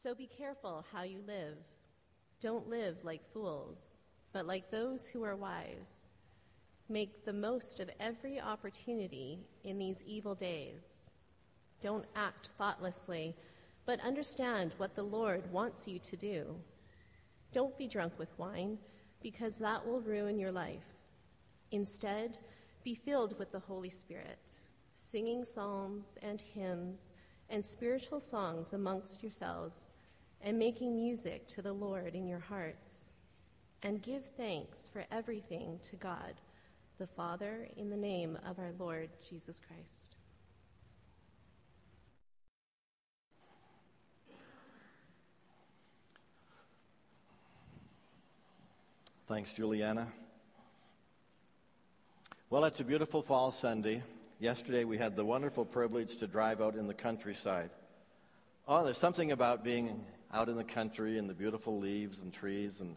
So be careful how you live. Don't live like fools, but like those who are wise. Make the most of every opportunity in these evil days. Don't act thoughtlessly, but understand what the Lord wants you to do. Don't be drunk with wine, because that will ruin your life. Instead, be filled with the Holy Spirit, singing psalms and hymns and spiritual songs amongst yourselves, and making music to the Lord in your hearts. And give thanks for everything to God, the Father, in the name of our Lord Jesus Christ. Thanks, Juliana. Well, it's a beautiful fall Sunday. Yesterday we had the wonderful privilege to drive out in the countryside. Oh, there's something about being out in the country and the beautiful leaves and trees and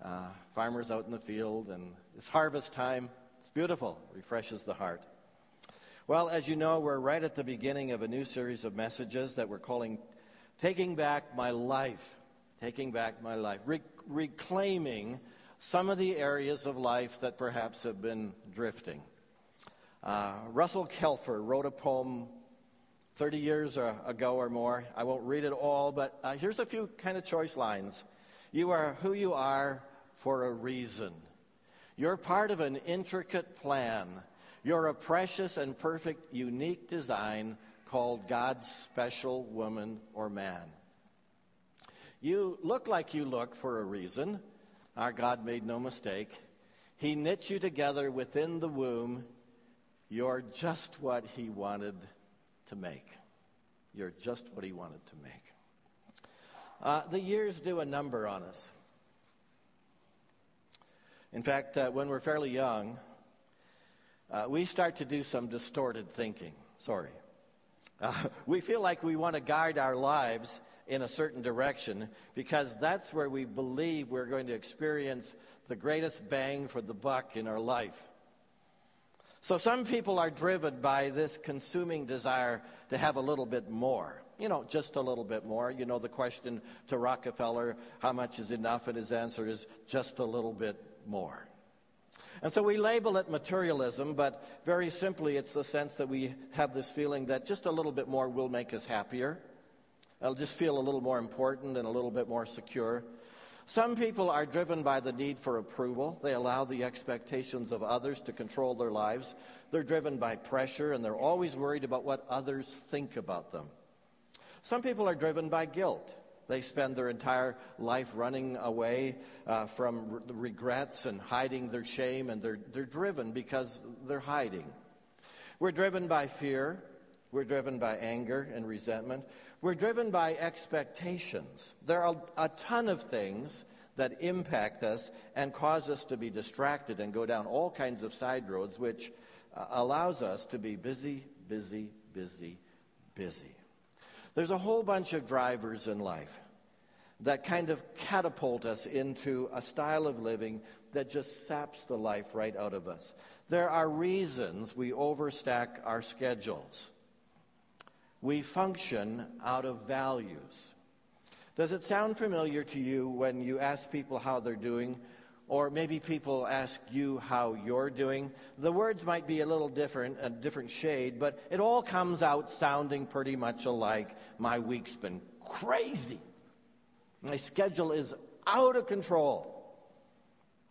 uh, farmers out in the field, and it's harvest time. It's beautiful, refreshes the heart. Well, as you know, we're right at the beginning of a new series of messages that we're calling Taking Back My Life. Taking Back My Life. Re- reclaiming some of the areas of life that perhaps have been drifting. Uh, Russell Kelfer wrote a poem 30 years ago or more. I won't read it all, but uh, here's a few kind of choice lines. You are who you are for a reason. You're part of an intricate plan. You're a precious and perfect, unique design called God's special woman or man. You look like you look for a reason. Our God made no mistake. He knit you together within the womb. You're just what He wanted to make. You're just what He wanted to make. Uh, the years do a number on us. In fact, uh, when we're fairly young, uh, we start to do some distorted thinking. Sorry. Uh, we feel like we want to guide our lives in a certain direction because that's where we believe we're going to experience the greatest bang for the buck in our life. So some people are driven by this consuming desire to have a little bit more. You know, just a little bit more. You know, the question to Rockefeller, how much is enough? And his answer is just a little bit more. And so we label it materialism, but very simply, it's the sense that we have this feeling that just a little bit more will make us happier. I'll just feel a little more important and a little bit more secure. Some people are driven by the need for approval. They allow the expectations of others to control their lives. They're driven by pressure and they're always worried about what others think about them. Some people are driven by guilt. They spend their entire life running away uh, from re- regrets and hiding their shame, and they're, they're driven because they're hiding. We're driven by fear. We're driven by anger and resentment. We're driven by expectations. There are a ton of things that impact us and cause us to be distracted and go down all kinds of side roads, which uh, allows us to be busy, busy, busy, busy. There's a whole bunch of drivers in life that kind of catapult us into a style of living that just saps the life right out of us. There are reasons we overstack our schedules we function out of values. Does it sound familiar to you when you ask people how they're doing? Or maybe people ask you how you're doing. The words might be a little different, a different shade, but it all comes out sounding pretty much alike. My week's been crazy. My schedule is out of control.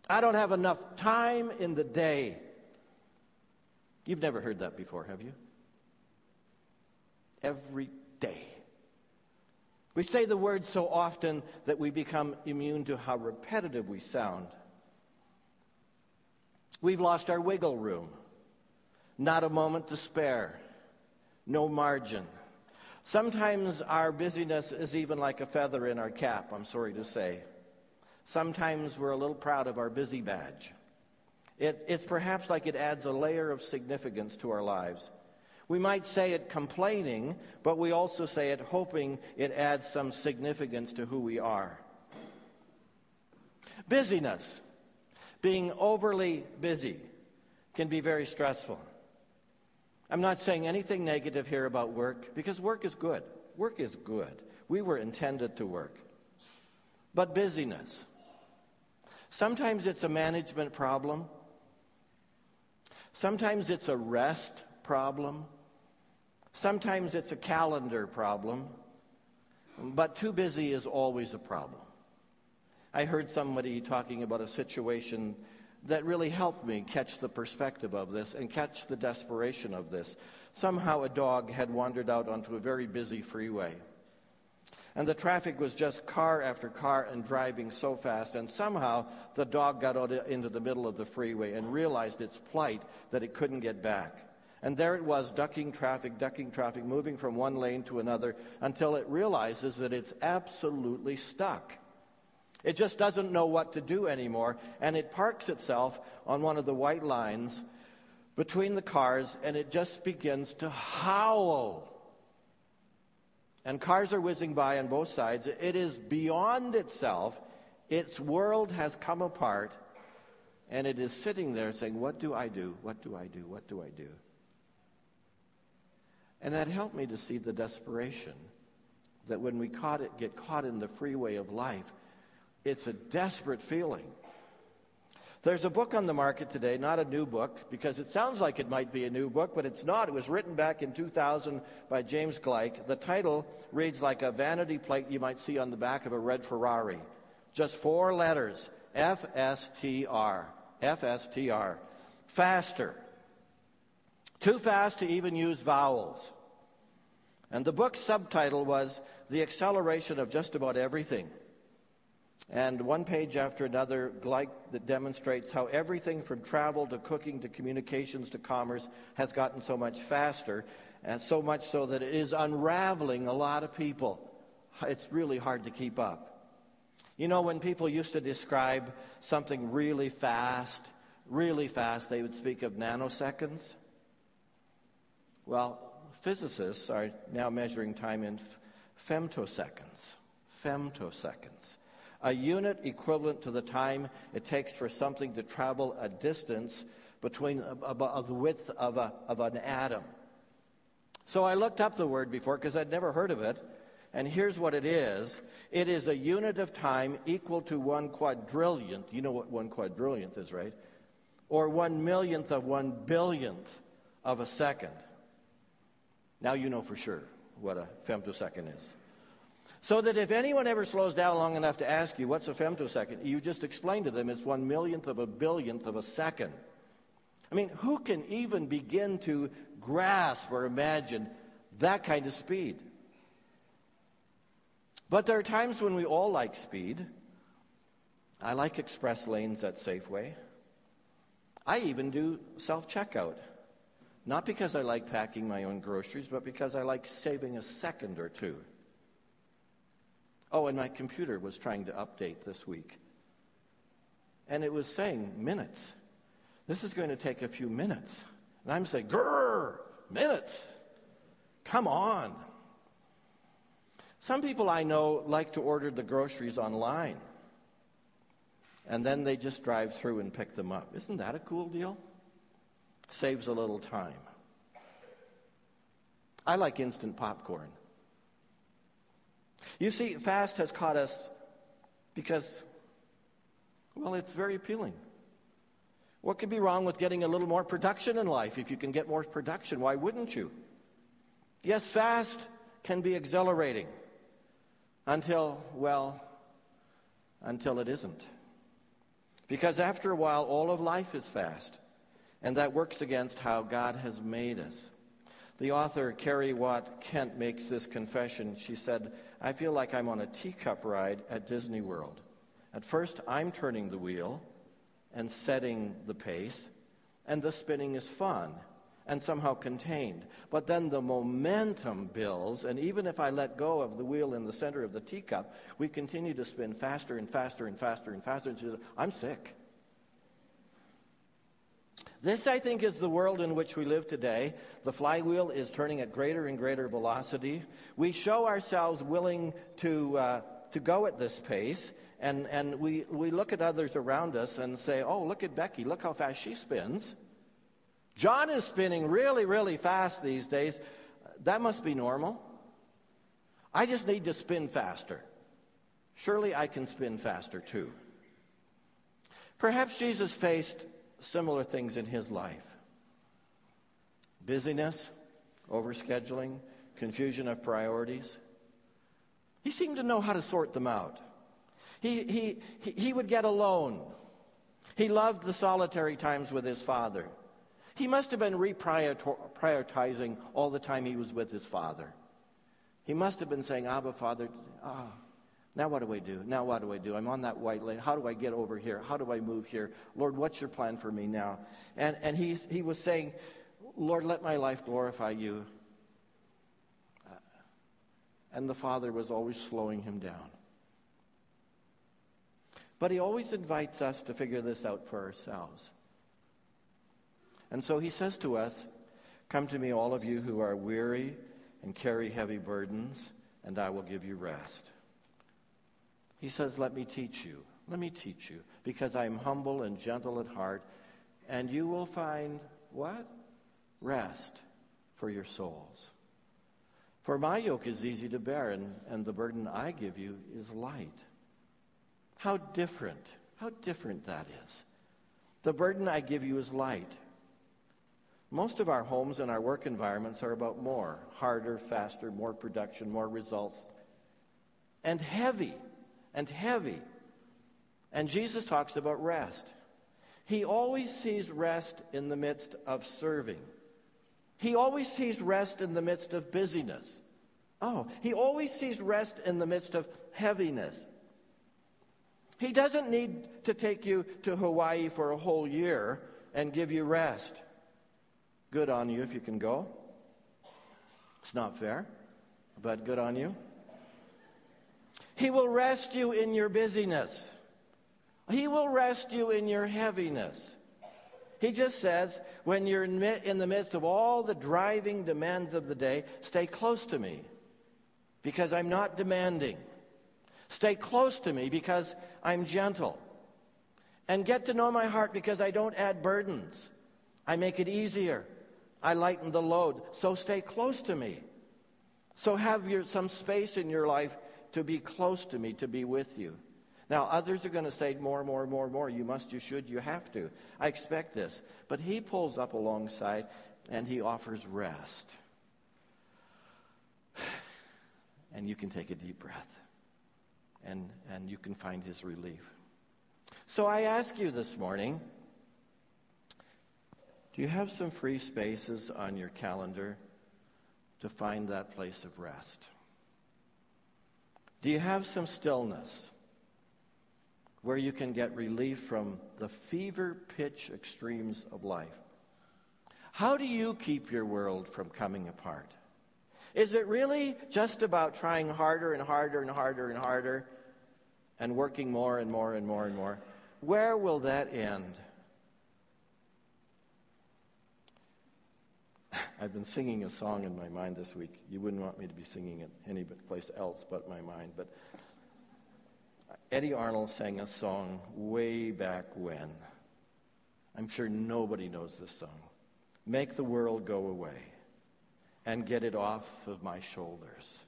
I don't have enough time in the day. You've never heard that before, have you? Every day. We say the word so often that we become immune to how repetitive we sound. We've lost our wiggle room. Not a moment to spare. No margin. Sometimes our busyness is even like a feather in our cap, I'm sorry to say. Sometimes we're a little proud of our busy badge. It, it's perhaps like it adds a layer of significance to our lives. We might say it complaining, but we also say it hoping it adds some significance to who we are. Busyness, being overly busy, can be very stressful. I'm not saying anything negative here about work because work is good. Work is good. We were intended to work. But busyness. Sometimes it's a management problem. Sometimes it's a rest problem. Sometimes it's a calendar problem. But too busy is always a problem. I heard somebody talking about a situation that really helped me catch the perspective of this and catch the desperation of this. Somehow a dog had wandered out onto a very busy freeway. And the traffic was just car after car and driving so fast. And somehow the dog got out into the middle of the freeway and realized its plight that it couldn't get back. And there it was, ducking traffic, ducking traffic, moving from one lane to another until it realizes that it's absolutely stuck. It just doesn't know what to do anymore, and it parks itself on one of the white lines between the cars, and it just begins to howl. And cars are whizzing by on both sides. It is beyond itself. Its world has come apart, and it is sitting there saying, What do I do? What do I do? What do I do? And that helped me to see the desperation that when we caught it, get caught in the freeway of life, it's a desperate feeling. There's a book on the market today, not a new book, because it sounds like it might be a new book, but it's not. It was written back in 2000 by James Gleick. The title reads like a vanity plate you might see on the back of a red Ferrari. Just four letters F S T R. F S T R. Faster. Too fast to even use vowels. And the book's subtitle was The Acceleration of Just About Everything. And one page after another, Gleick that demonstrates how everything from travel to cooking to communications to commerce has gotten so much faster, and so much so that it is unraveling a lot of people. It's really hard to keep up. You know, when people used to describe something really fast, really fast, they would speak of nanoseconds. Well, physicists are now measuring time in femtoseconds. Femtoseconds a unit equivalent to the time it takes for something to travel a distance between the width of, a, of an atom. So I looked up the word before because I'd never heard of it, and here's what it is it is a unit of time equal to one quadrillionth. You know what one quadrillionth is, right? Or one millionth of one billionth of a second. Now you know for sure what a femtosecond is. So that if anyone ever slows down long enough to ask you, what's a femtosecond? You just explain to them it's one millionth of a billionth of a second. I mean, who can even begin to grasp or imagine that kind of speed? But there are times when we all like speed. I like express lanes at Safeway. I even do self checkout. Not because I like packing my own groceries, but because I like saving a second or two. Oh, and my computer was trying to update this week. And it was saying minutes. This is going to take a few minutes. And I'm saying, grrr, minutes. Come on. Some people I know like to order the groceries online. And then they just drive through and pick them up. Isn't that a cool deal? Saves a little time. I like instant popcorn. You see, fast has caught us because, well, it's very appealing. What could be wrong with getting a little more production in life? If you can get more production, why wouldn't you? Yes, fast can be exhilarating until, well, until it isn't. Because after a while, all of life is fast, and that works against how God has made us. The author, Keri Wyatt Kent, makes this confession. She said, I feel like I'm on a teacup ride at Disney World. At first, I'm turning the wheel and setting the pace, and the spinning is fun and somehow contained. But then the momentum builds, and even if I let go of the wheel in the center of the teacup, we continue to spin faster and faster and faster and faster. And I'm sick. This, I think, is the world in which we live today. The flywheel is turning at greater and greater velocity. We show ourselves willing to, uh, to go at this pace, and, and we, we look at others around us and say, oh, look at Becky, look how fast she spins. John is spinning really, really fast these days. That must be normal. I just need to spin faster. Surely I can spin faster too. Perhaps Jesus faced similar things in his life busyness, overscheduling, confusion of priorities. He seemed to know how to sort them out. He, he, he would get alone. He loved the solitary times with his father. He must have been reprioritizing all the time he was with his father. He must have been saying, Abba, Father, ah, now what do I do? Now what do I do? I'm on that white lane. How do I get over here? How do I move here? Lord, what's your plan for me now? And, and he, he was saying, Lord, let my life glorify you. Uh, and the Father was always slowing him down. But he always invites us to figure this out for ourselves. And so he says to us, Come to me, all of you who are weary and carry heavy burdens, and I will give you rest. He says, Let me teach you. Let me teach you, because I am humble and gentle at heart, and you will find what? Rest for your souls. For my yoke is easy to bear, and, and the burden I give you is light. How different, how different that is. The burden I give you is light. Most of our homes and our work environments are about more harder, faster, more production, more results, and heavy and heavy. And Jesus talks about rest. He always sees rest in the midst of serving. He always sees rest in the midst of busyness. Oh, he always sees rest in the midst of heaviness. He doesn't need to take you to Hawaii for a whole year and give you rest. Good on you if you can go. It's not fair, but good on you. He will rest you in your busyness. He will rest you in your heaviness. He just says, when you're in the midst of all the driving demands of the day, stay close to me because I'm not demanding. Stay close to me because I'm gentle. And get to know my heart because I don't add burdens. I make it easier. I lighten the load. So stay close to me. So have your, some space in your life to be close to me, to be with you. Now, others are going to say more, more, more, more. You must, you should, you have to. I expect this. But he pulls up alongside and he offers rest. And you can take a deep breath and, and you can find his relief. So I ask you this morning do you have some free spaces on your calendar to find that place of rest? Do you have some stillness where you can get relief from the fever pitch extremes of life? How do you keep your world from coming apart? Is it really just about trying harder and harder and harder and harder and working more and more and more and more? Where will that end? I've been singing a song in my mind this week. You wouldn't want me to be singing it any place else but my mind. But Eddy Arnold sang a song way back when. I'm sure nobody knows this song. Make the world go away and get it off of my shoulders.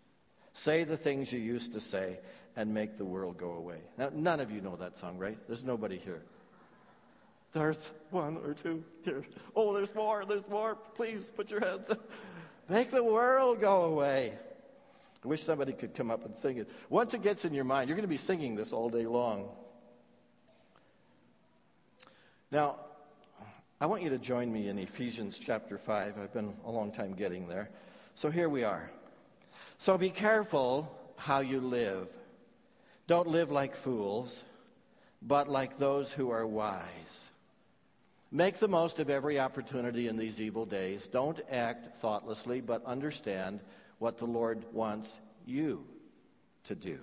Say the things you used to say and make the world go away. Now, none of you know that song, right? There's nobody here. There's one or two here. Oh, there's more, there's more. Please put your hands up. Make the world go away. I wish somebody could come up and sing it. Once it gets in your mind, you're going to be singing this all day long. Now, I want you to join me in Ephesians chapter 5. I've been a long time getting there. So here we are. So be careful how you live. Don't live like fools, but like those who are wise. Make the most of every opportunity in these evil days. Don't act thoughtlessly, but understand what the Lord wants you to do.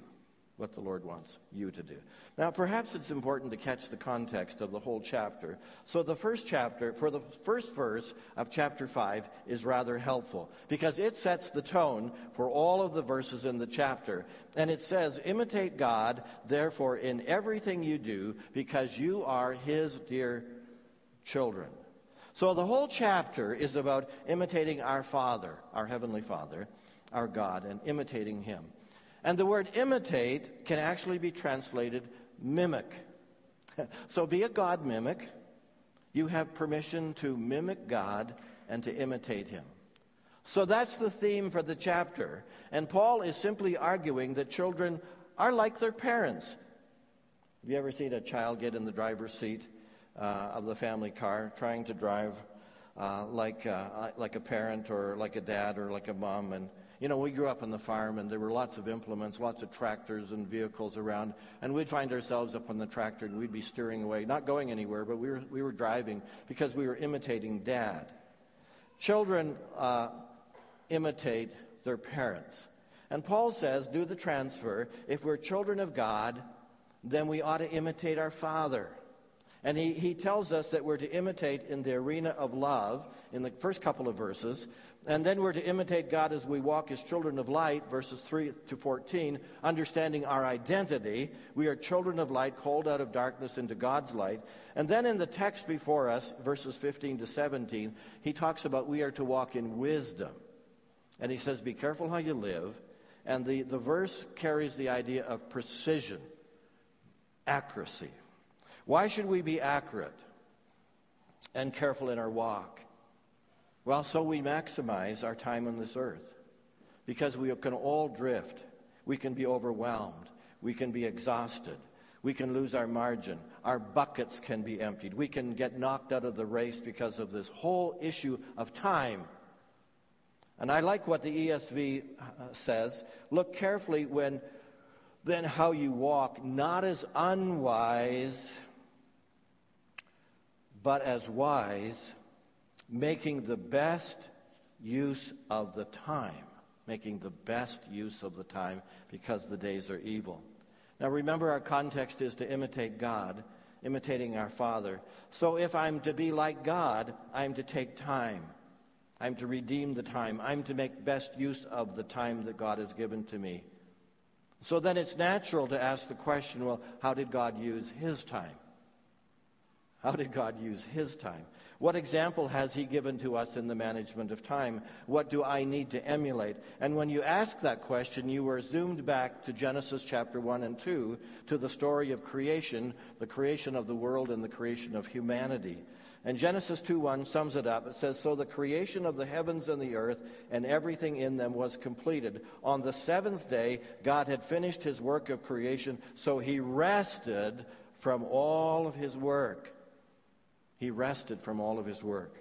What the Lord wants you to do. Now, perhaps it's important to catch the context of the whole chapter. So, the first chapter, for the first verse of chapter 5, is rather helpful because it sets the tone for all of the verses in the chapter. And it says, Imitate God, therefore, in everything you do, because you are His dear children. So the whole chapter is about imitating our Father, our Heavenly Father, our God and imitating Him. And the word imitate can actually be translated mimic. so be a God mimic. You have permission to mimic God and to imitate Him. So that's the theme for the chapter. And Paul is simply arguing that children are like their parents. Have you ever seen a child get in the driver's seat of the family car trying to drive uh, like, uh, like a parent or like a dad or like a mom? And, you know, we grew up on the farm and there were lots of implements, lots of tractors and vehicles around. And we'd find ourselves up on the tractor and we'd be steering away, not going anywhere, but we were, we were driving because we were imitating dad. Children uh, imitate their parents. And Paul says, do the transfer. If we're children of God, then we ought to imitate our Father. And he, he tells us that we're to imitate in the arena of love in the first couple of verses. And then we're to imitate God as we walk as children of light, verses 3 to 14, understanding our identity. We are children of light, called out of darkness into God's light. And then in the text before us, verses 15 to 17, he talks about we are to walk in wisdom. And he says, Be careful how you live. And the, the verse carries the idea of precision, accuracy. Why should we be accurate and careful in our walk? Well, so we maximize our time on this earth. Because we can all drift. We can be overwhelmed. We can be exhausted. We can lose our margin. Our buckets can be emptied. We can get knocked out of the race because of this whole issue of time. And I like what the ESV uh, says. Look carefully when then how you walk, not as unwise, but as wise, making the best use of the time. Making the best use of the time because the days are evil. Now remember, our context is to imitate God, imitating our Father. So if I'm to be like God, I'm to take time. I'm to redeem the time. I'm to make best use of the time that God has given to me. So then it's natural to ask the question well, how did God use his time? How did God use his time? What example has he given to us in the management of time? What do I need to emulate? And when you ask that question, you are zoomed back to Genesis chapter 1 and 2, to the story of creation, the creation of the world and the creation of humanity. And Genesis 2:1 sums it up. It says, "So the creation of the heavens and the earth and everything in them was completed. On the seventh day, God had finished his work of creation, so he rested from all of his work." He rested from all of his work.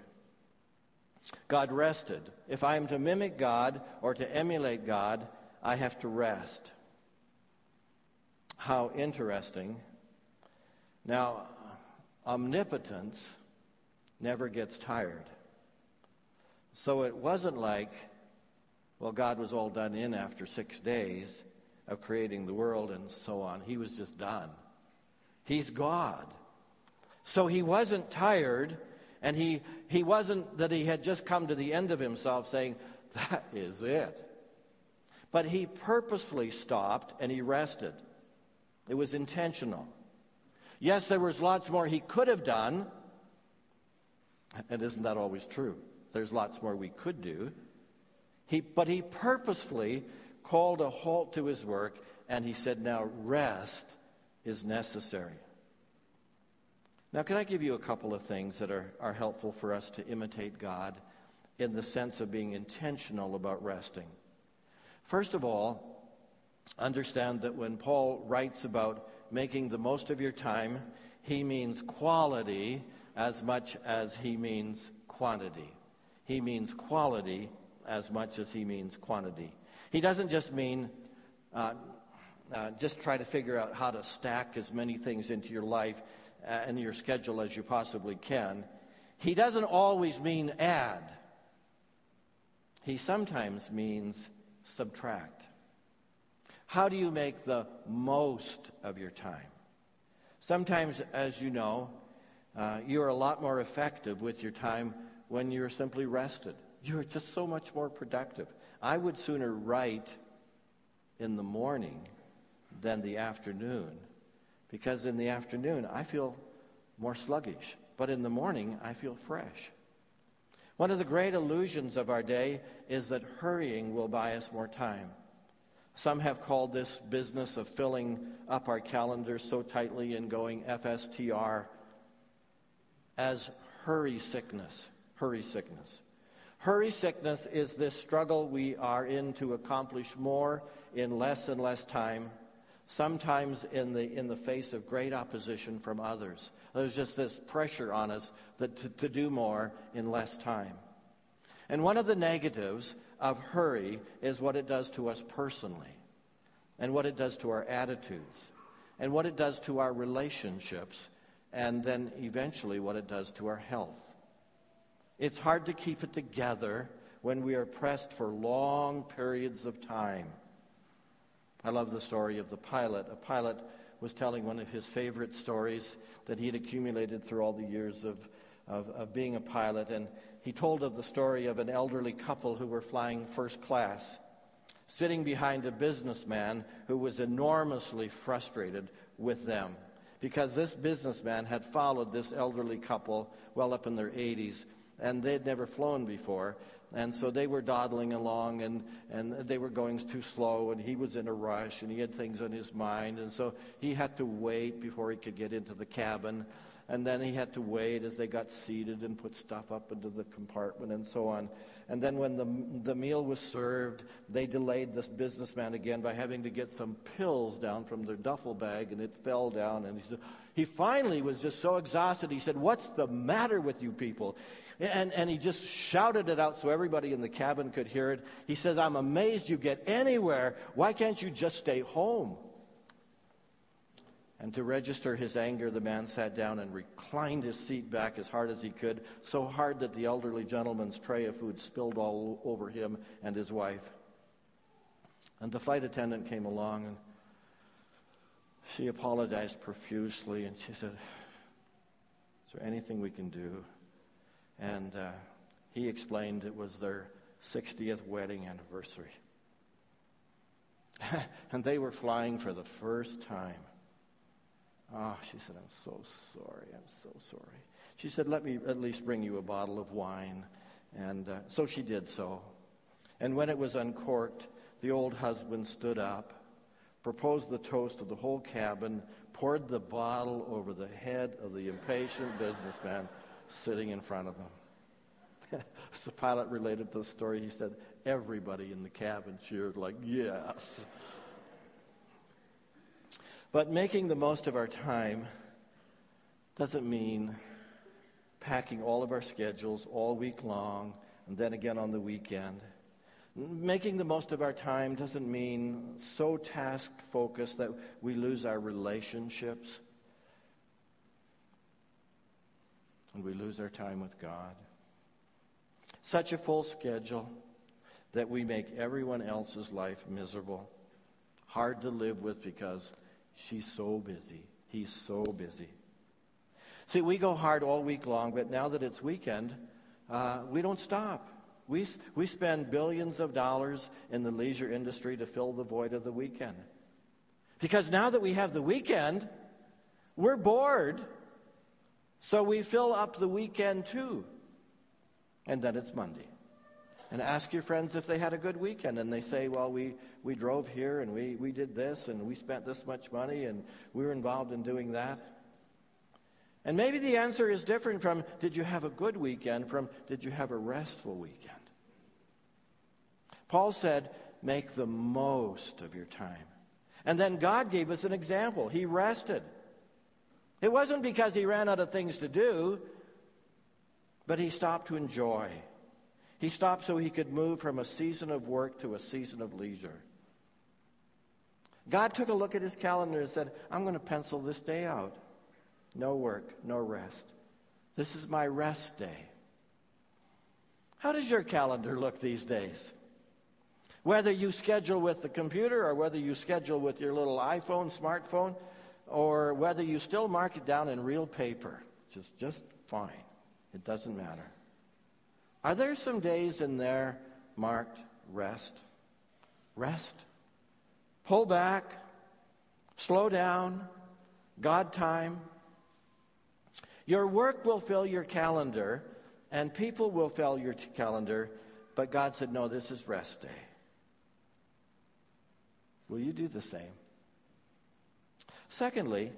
God rested. If I am to mimic God or to emulate God, I have to rest. How interesting. Now, omnipotence never gets tired. So it wasn't like, well, God was all done in after six days of creating the world and so on. He was just done. He's God. So he wasn't tired, and he, he wasn't that he had just come to the end of himself saying, that is it. But he purposefully stopped and he rested. It was intentional. Yes, there was lots more he could have done, and isn't that always true? There's lots more we could do. He, but he purposefully called a halt to his work and he said, Now rest is necessary. Now, can I give you a couple of things that are, are helpful for us to imitate God in the sense of being intentional about resting? First of all, understand that when Paul writes about making the most of your time, he means quality as much as he means quantity. He means quality as much as he means quantity. He doesn't just mean uh, uh, just try to figure out how to stack as many things into your life and your schedule as you possibly can. He doesn't always mean add. He sometimes means subtract. How do you make the most of your time? Sometimes, as you know, uh, you're a lot more effective with your time when you're simply rested. You're just so much more productive. I would sooner write in the morning than the afternoon because in the afternoon I feel more sluggish, but in the morning I feel fresh. One of the great illusions of our day is that hurrying will buy us more time. Some have called this business of filling up our calendars so tightly and going FSTR as hurry sickness. Hurry sickness. Hurry sickness is this struggle we are in to accomplish more in less and less time, sometimes in the, in the face of great opposition from others. There's just this pressure on us that to, to do more in less time. And one of the negatives of hurry is what it does to us personally, and what it does to our attitudes, and what it does to our relationships, and then eventually what it does to our health. It's hard to keep it together when we are pressed for long periods of time. I love the story of the pilot. A pilot was telling one of his favorite stories that he'd accumulated through all the years of, of, of being a pilot. And he told of the story of an elderly couple who were flying first class, sitting behind a businessman who was enormously frustrated with them because this businessman had followed this elderly couple well up in their 80s and they'd never flown before. And so they were dawdling along, and, and they were going too slow, and he was in a rush, and he had things on his mind. And so he had to wait before he could get into the cabin. And then he had to wait as they got seated and put stuff up into the compartment and so on. And then when the, the meal was served, they delayed this businessman again by having to get some pills down from their duffel bag, and it fell down. And he, said, he finally was just so exhausted, he said, What's the matter with you people? And, and he just shouted it out so everybody in the cabin could hear it. He said, I'm amazed you get anywhere. Why can't you just stay home? And to register his anger, the man sat down and reclined his seat back as hard as he could, so hard that the elderly gentleman's tray of food spilled all over him and his wife. And the flight attendant came along and she apologized profusely and she said, Is there anything we can do? And uh, he explained it was their 60th wedding anniversary. and they were flying for the first time. Oh, she said, I'm so sorry. I'm so sorry. She said, Let me at least bring you a bottle of wine. And uh, so she did so. And when it was uncorked, the old husband stood up, proposed the toast to the whole cabin, poured the bottle over the head of the impatient businessman sitting in front of them. the pilot related the story. He said, Everybody in the cabin cheered, like, yes. But making the most of our time doesn't mean packing all of our schedules all week long and then again on the weekend. Making the most of our time doesn't mean so task focused that we lose our relationships and we lose our time with God. Such a full schedule that we make everyone else's life miserable, hard to live with because she's so busy, he's so busy. See, we go hard all week long, but now that it's weekend, uh, we don't stop. We, we spend billions of dollars in the leisure industry to fill the void of the weekend. Because now that we have the weekend, we're bored so we fill up the weekend too. And then it's Monday. And ask your friends if they had a good weekend. And they say, well, we, we drove here and we, we did this and we spent this much money and we were involved in doing that. And maybe the answer is different from did you have a good weekend from did you have a restful weekend? Paul said, make the most of your time. And then God gave us an example. He rested. It wasn't because he ran out of things to do, but he stopped to enjoy. He stopped so he could move from a season of work to a season of leisure. God took a look at his calendar and said, I'm going to pencil this day out. No work, no rest. This is my rest day. How does your calendar look these days? Whether you schedule with the computer or whether you schedule with your little iPhone, smartphone, or whether you still mark it down in real paper, is just fine. It doesn't matter. Are there some days in there marked rest? Rest. Pull back. Slow down. God time. Your work will fill your calendar, And people will fill your t- calendar, but God said, no, this is rest day. Will you do the same? Secondly,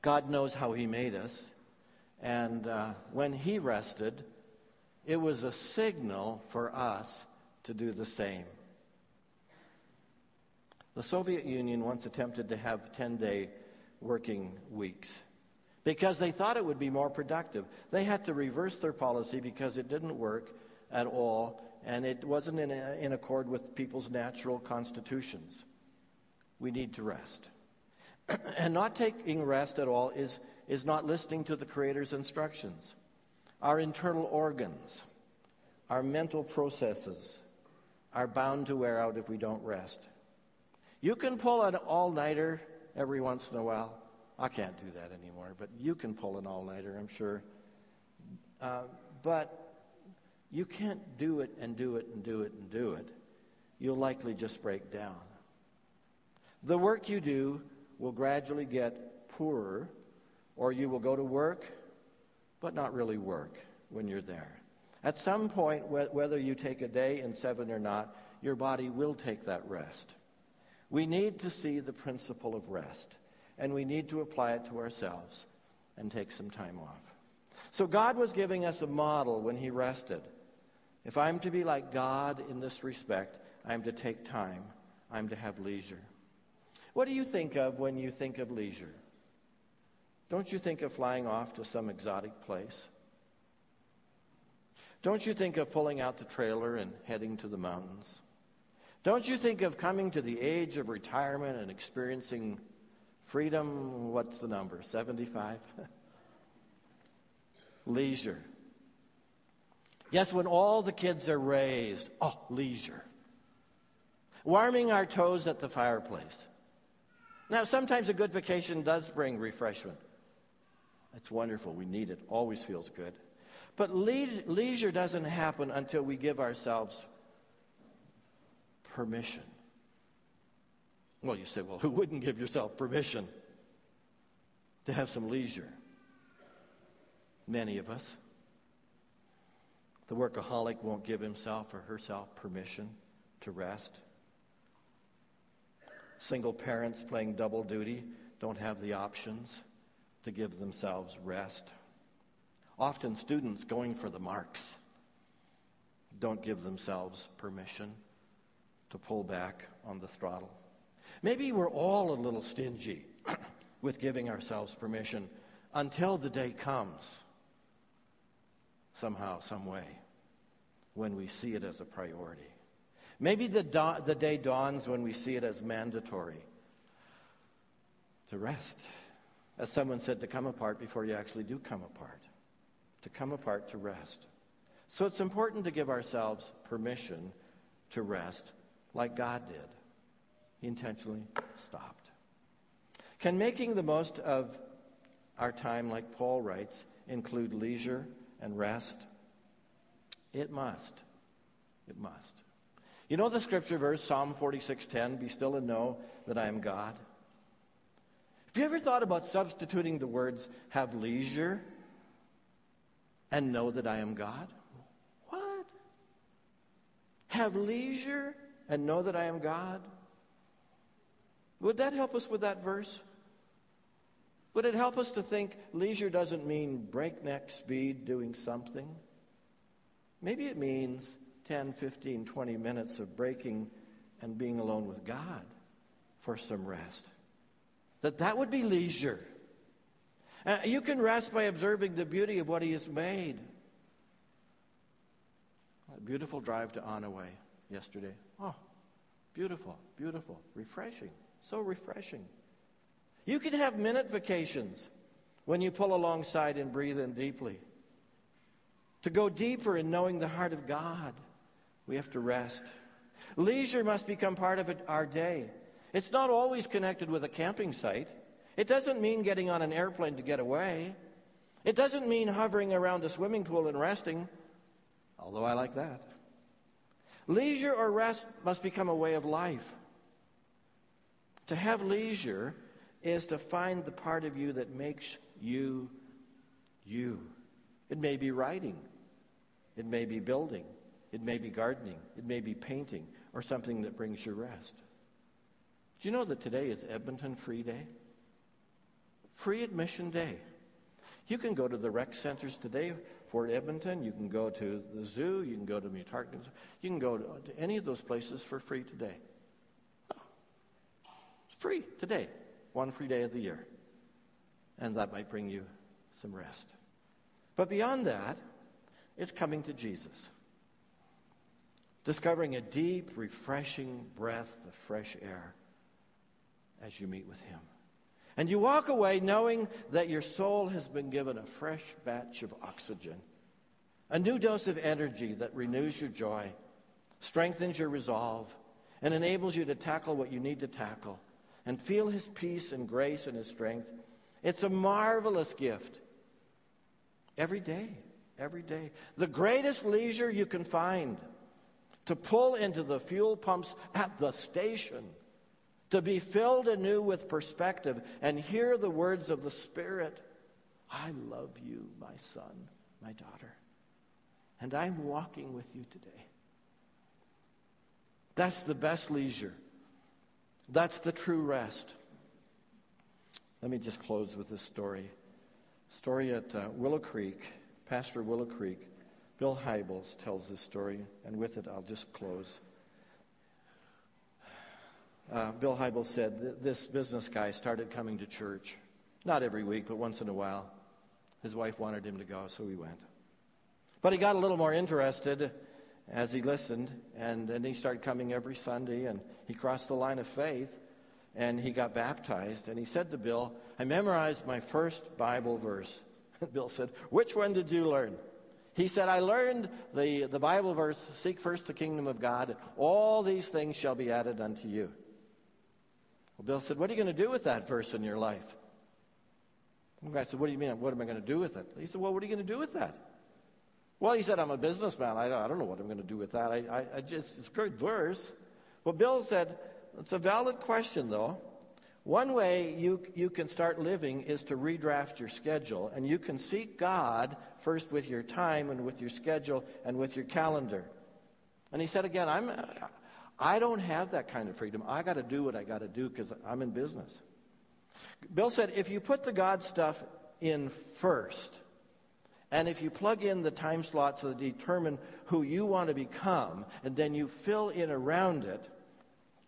God knows how He made us. And uh, when He rested, it was a signal for us to do the same. The Soviet Union once attempted to have 10 day working weeks because they thought it would be more productive. They had to reverse their policy because it didn't work at all and it wasn't in, in accord with people's natural constitutions. We need to rest. and not taking rest at all is, is not listening to the Creator's instructions. Our internal organs, our mental processes are bound to wear out if we don't rest. You can pull an all nighter every once in a while. I can't do that anymore, but you can pull an all nighter, I'm sure. Uh, but you can't do it and do it and do it and do it. You'll likely just break down. The work you do will gradually get poorer, or you will go to work, but not really work when you're there. At some point, whether you take a day in seven or not, your body will take that rest. We need to see the principle of rest, and we need to apply it to ourselves and take some time off. So, God was giving us a model when He rested. If I'm to be like God in this respect, I'm to take time, I'm to have leisure. What do you think of when you think of leisure? Don't you think of flying off to some exotic place? Don't you think of pulling out the trailer and heading to the mountains? Don't you think of coming to the age of retirement and experiencing freedom? What's the number? 75? leisure. Yes, when all the kids are raised, oh, leisure. Warming our toes at the fireplace. Now, sometimes a good vacation does bring refreshment. It's wonderful. We need it. Always feels good. But leisure doesn't happen until we give ourselves permission. Well, you say, well, who wouldn't give yourself permission to have some leisure? Many of us. The workaholic won't give himself or herself permission to rest. Single parents playing double duty don't have the options to give themselves rest. Often, students going for the marks don't give themselves permission to pull back on the throttle. Maybe we're all a little stingy with giving ourselves permission until the day comes, somehow, some way, when we see it as a priority. Maybe the, the day dawns when we see it as mandatory to rest. As someone said, to come apart before you actually do come apart. To come apart to rest. So it's important to give ourselves permission to rest like God did. He intentionally stopped. Can making the most of our time, like Paul writes, include leisure and rest? It must. It must. You know the scripture verse, Psalm 46:10, be still and know that I am God? Have you ever thought about substituting the words have leisure and know that I am God? What? Have leisure and know that I am God? Would that help us with that verse? Would it help us to think leisure doesn't mean breakneck speed doing something? Maybe it means 10, 15, 20 minutes of breaking and being alone with God for some rest. That that would be leisure. Uh, you can rest by observing the beauty of what He has made. A beautiful drive to Onoway yesterday. Oh, beautiful, beautiful, refreshing, so refreshing. You can have minute vacations when you pull alongside and breathe in deeply. To go deeper in knowing the heart of God, we have to rest. Leisure must become part of our day. It's not always connected with a camping site. It doesn't mean getting on an airplane to get away. It doesn't mean hovering around a swimming pool and resting, although I like that. Leisure or rest must become a way of life. To have leisure is to find the part of you that makes you you. It may be writing. It may be building. It may be gardening. It may be painting or something that brings you rest. Do you know that today is Edmonton Free Day? Free admission day. You can go to the rec centers today, Fort Edmonton. You can go to the zoo. You can go to Muttart. You can go to any of those places for free today. It's free today. One free day of the year. And that might bring you some rest. But beyond that, it's coming to Jesus. Discovering a deep, refreshing breath of fresh air as you meet with Him. And you walk away knowing that your soul has been given a fresh batch of oxygen, a new dose of energy that renews your joy, strengthens your resolve, and enables you to tackle what you need to tackle and feel His peace and grace and His strength. It's a marvelous gift. Every day, every day. The greatest leisure you can find to pull into the fuel pumps at the station to be filled anew with perspective and hear the words of the Spirit I love you, my son, my daughter, and I'm walking with you today. That's the best leisure. That's the true rest. Let me just close with this story. Story at uh, Willow Creek, Pastor Willow Creek. Bill Hybels tells this story, and with it I'll just close uh, Bill Hybels said this business guy started coming to church. Not every week, but once in a while. His wife wanted him to go, so he went. But he got a little more interested as he listened, and, then he started coming every Sunday, and he crossed the line of faith, and he got baptized. And he said to Bill, I memorized my first Bible verse. Bill said, Which one did you learn? He said, I learned the, the Bible verse, Seek first the kingdom of God, and all these things shall be added unto you. Well, Bill said, What are you going to do with that verse in your life? I said, What do you mean? What am I going to do with it? He said, Well, what are you going to do with that? Well, he said, I'm a businessman. I don't, I don't know what I'm going to do with that. I, I, I just, it's a good verse. Well, Bill said, It's a valid question, though. One way you, you can start living is to redraft your schedule, and you can seek God first with your time and with your schedule and with your calendar. And he said again, I'm, I don't have that kind of freedom. I got to do what I got to do because I'm in business. Bill said if you put the God stuff in first, and if you plug in the time slots that determine who you want to become, and then you fill in around it,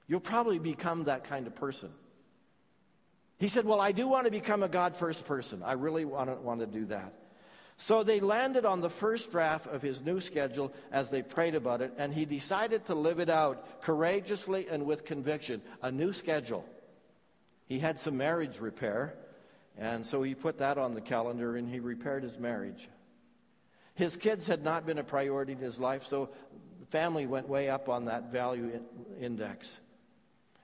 you'll probably become that kind of person. He said, Well, I do want to become a God first person. I really want to, want to do that. So they landed on the first draft of his new schedule as they prayed about it, and he decided to live it out courageously and with conviction. A new schedule. He had some marriage repair, and so he put that on the calendar and he repaired his marriage. His kids had not been a priority in his life, so the family went way up on that value index.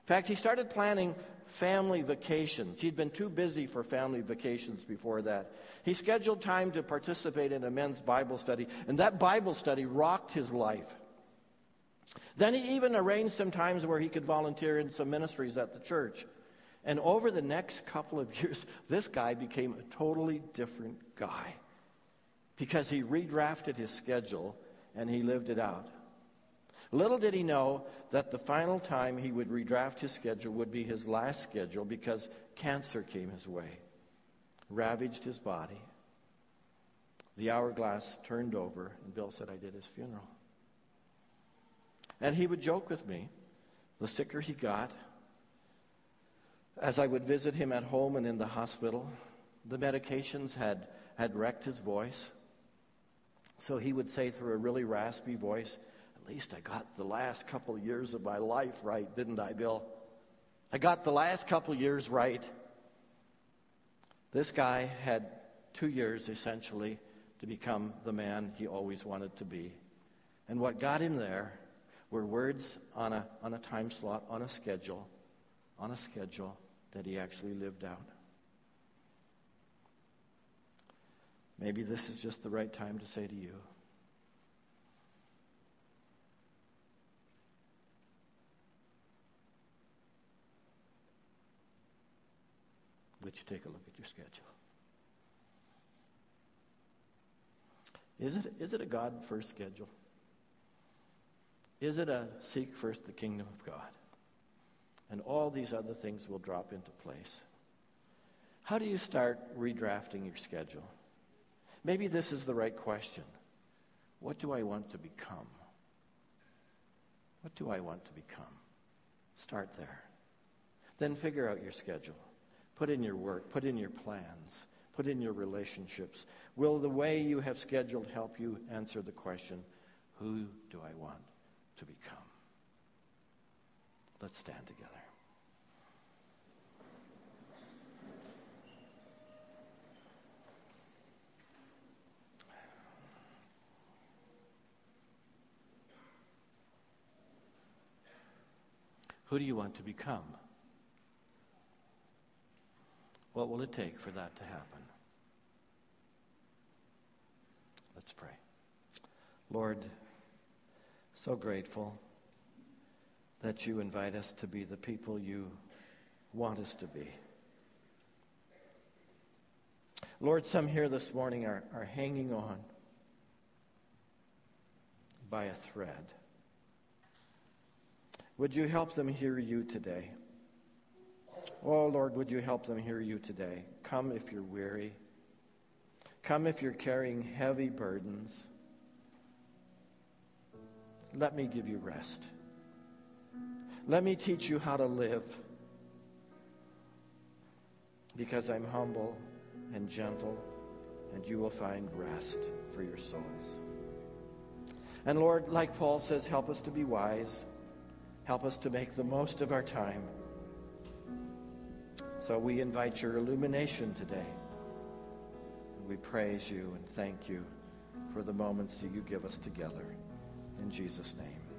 In fact, he started planning family vacations. He'd been too busy for family vacations before that. He scheduled time to participate in a men's Bible study, and that Bible study rocked his life. Then he even arranged some times where he could volunteer in some ministries at the church. And over the next couple of years, this guy became a totally different guy because he redrafted his schedule and he lived it out. Little did he know that the final time he would redraft his schedule would be his last schedule because cancer came his way, ravaged his body. The hourglass turned over, and Bill said, I did his funeral. And he would joke with me the sicker he got, as I would visit him at home and in the hospital, the medications had, had wrecked his voice. So he would say through a really raspy voice, least I got the last couple of years of my life right, didn't I, Bill? I got the last couple of years right. This guy had two years essentially to become the man he always wanted to be. And what got him there were words on a, on a time slot, on a schedule, on a schedule that he actually lived out. Maybe this is just the right time to say to you You take a look at your schedule? Is it, is it a God first schedule? Is it a seek first the kingdom of God? And all these other things will drop into place. How do you start redrafting your schedule? Maybe this is the right question. What do I want to become? What do I want to become? Start there. Then figure out your schedule. Put in your work, put in your plans, put in your relationships. Will the way you have scheduled help you answer the question, who do I want to become? Let's stand together. Who do you want to become? What will it take for that to happen? Let's pray. Lord, so grateful that you invite us to be the people you want us to be. Lord, some here this morning are, are hanging on by a thread. Would you help them hear you today? Oh, Lord, would you help them hear you today? Come if you're weary. Come if you're carrying heavy burdens. Let me give you rest. Let me teach you how to live because I'm humble and gentle, and you will find rest for your souls. And Lord, like Paul says, help us to be wise. Help us to make the most of our time. So we invite your illumination today. We praise you and thank you for the moments that you give us together. In Jesus' name.